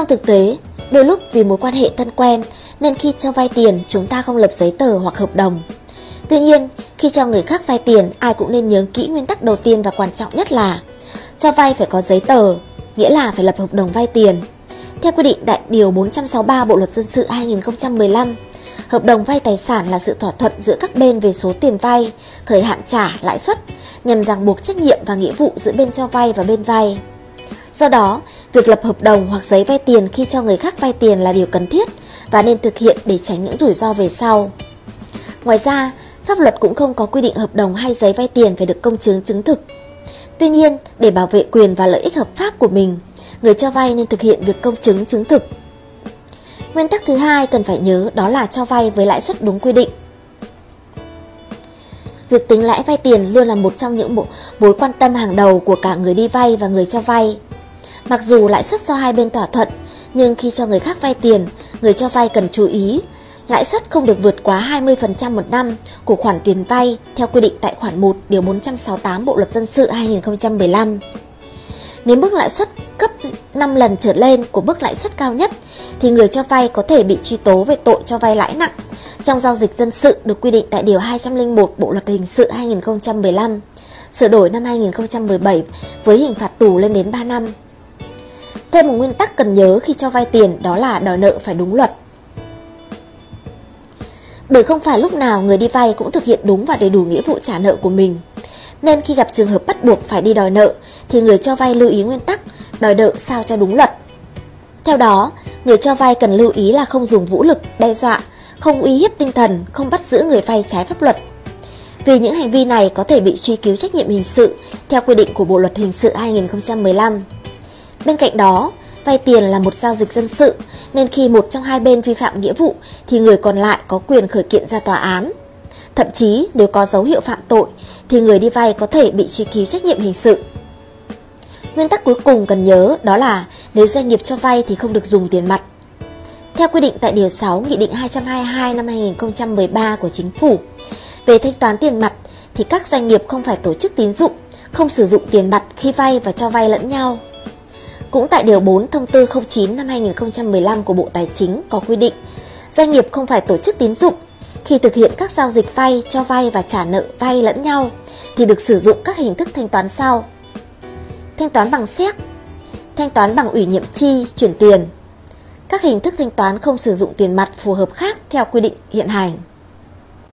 Trong thực tế, đôi lúc vì mối quan hệ thân quen nên khi cho vay tiền chúng ta không lập giấy tờ hoặc hợp đồng. Tuy nhiên, khi cho người khác vay tiền, ai cũng nên nhớ kỹ nguyên tắc đầu tiên và quan trọng nhất là cho vay phải có giấy tờ, nghĩa là phải lập hợp đồng vay tiền. Theo quy định tại Điều 463 Bộ Luật Dân sự 2015, hợp đồng vay tài sản là sự thỏa thuận giữa các bên về số tiền vay, thời hạn trả, lãi suất, nhằm ràng buộc trách nhiệm và nghĩa vụ giữa bên cho vay và bên vay. Do đó, việc lập hợp đồng hoặc giấy vay tiền khi cho người khác vay tiền là điều cần thiết và nên thực hiện để tránh những rủi ro về sau. Ngoài ra, pháp luật cũng không có quy định hợp đồng hay giấy vay tiền phải được công chứng chứng thực. Tuy nhiên, để bảo vệ quyền và lợi ích hợp pháp của mình, người cho vay nên thực hiện việc công chứng chứng thực. Nguyên tắc thứ hai cần phải nhớ đó là cho vay với lãi suất đúng quy định. Việc tính lãi vay tiền luôn là một trong những mối quan tâm hàng đầu của cả người đi vay và người cho vay. Mặc dù lãi suất do hai bên thỏa thuận, nhưng khi cho người khác vay tiền, người cho vay cần chú ý lãi suất không được vượt quá 20% một năm của khoản tiền vay theo quy định tại khoản 1 điều 468 Bộ luật dân sự 2015. Nếu mức lãi suất gấp 5 lần trở lên của mức lãi suất cao nhất thì người cho vay có thể bị truy tố về tội cho vay lãi nặng trong giao dịch dân sự được quy định tại điều 201 Bộ luật hình sự 2015, sửa đổi năm 2017 với hình phạt tù lên đến 3 năm. Thêm một nguyên tắc cần nhớ khi cho vay tiền đó là đòi nợ phải đúng luật. Bởi không phải lúc nào người đi vay cũng thực hiện đúng và đầy đủ nghĩa vụ trả nợ của mình. Nên khi gặp trường hợp bắt buộc phải đi đòi nợ thì người cho vay lưu ý nguyên tắc đòi nợ sao cho đúng luật. Theo đó, người cho vay cần lưu ý là không dùng vũ lực, đe dọa, không uy hiếp tinh thần, không bắt giữ người vay trái pháp luật. Vì những hành vi này có thể bị truy cứu trách nhiệm hình sự theo quy định của Bộ luật hình sự 2015. Bên cạnh đó, vay tiền là một giao dịch dân sự nên khi một trong hai bên vi phạm nghĩa vụ thì người còn lại có quyền khởi kiện ra tòa án. Thậm chí nếu có dấu hiệu phạm tội thì người đi vay có thể bị truy cứu trách nhiệm hình sự. Nguyên tắc cuối cùng cần nhớ đó là nếu doanh nghiệp cho vay thì không được dùng tiền mặt. Theo quy định tại Điều 6 Nghị định 222 năm 2013 của Chính phủ về thanh toán tiền mặt thì các doanh nghiệp không phải tổ chức tín dụng, không sử dụng tiền mặt khi vay và cho vay lẫn nhau. Cũng tại Điều 4 Thông tư 09 năm 2015 của Bộ Tài chính có quy định, doanh nghiệp không phải tổ chức tín dụng khi thực hiện các giao dịch vay, cho vay và trả nợ vay lẫn nhau thì được sử dụng các hình thức thanh toán sau. Thanh toán bằng séc, thanh toán bằng ủy nhiệm chi, chuyển tiền. Các hình thức thanh toán không sử dụng tiền mặt phù hợp khác theo quy định hiện hành.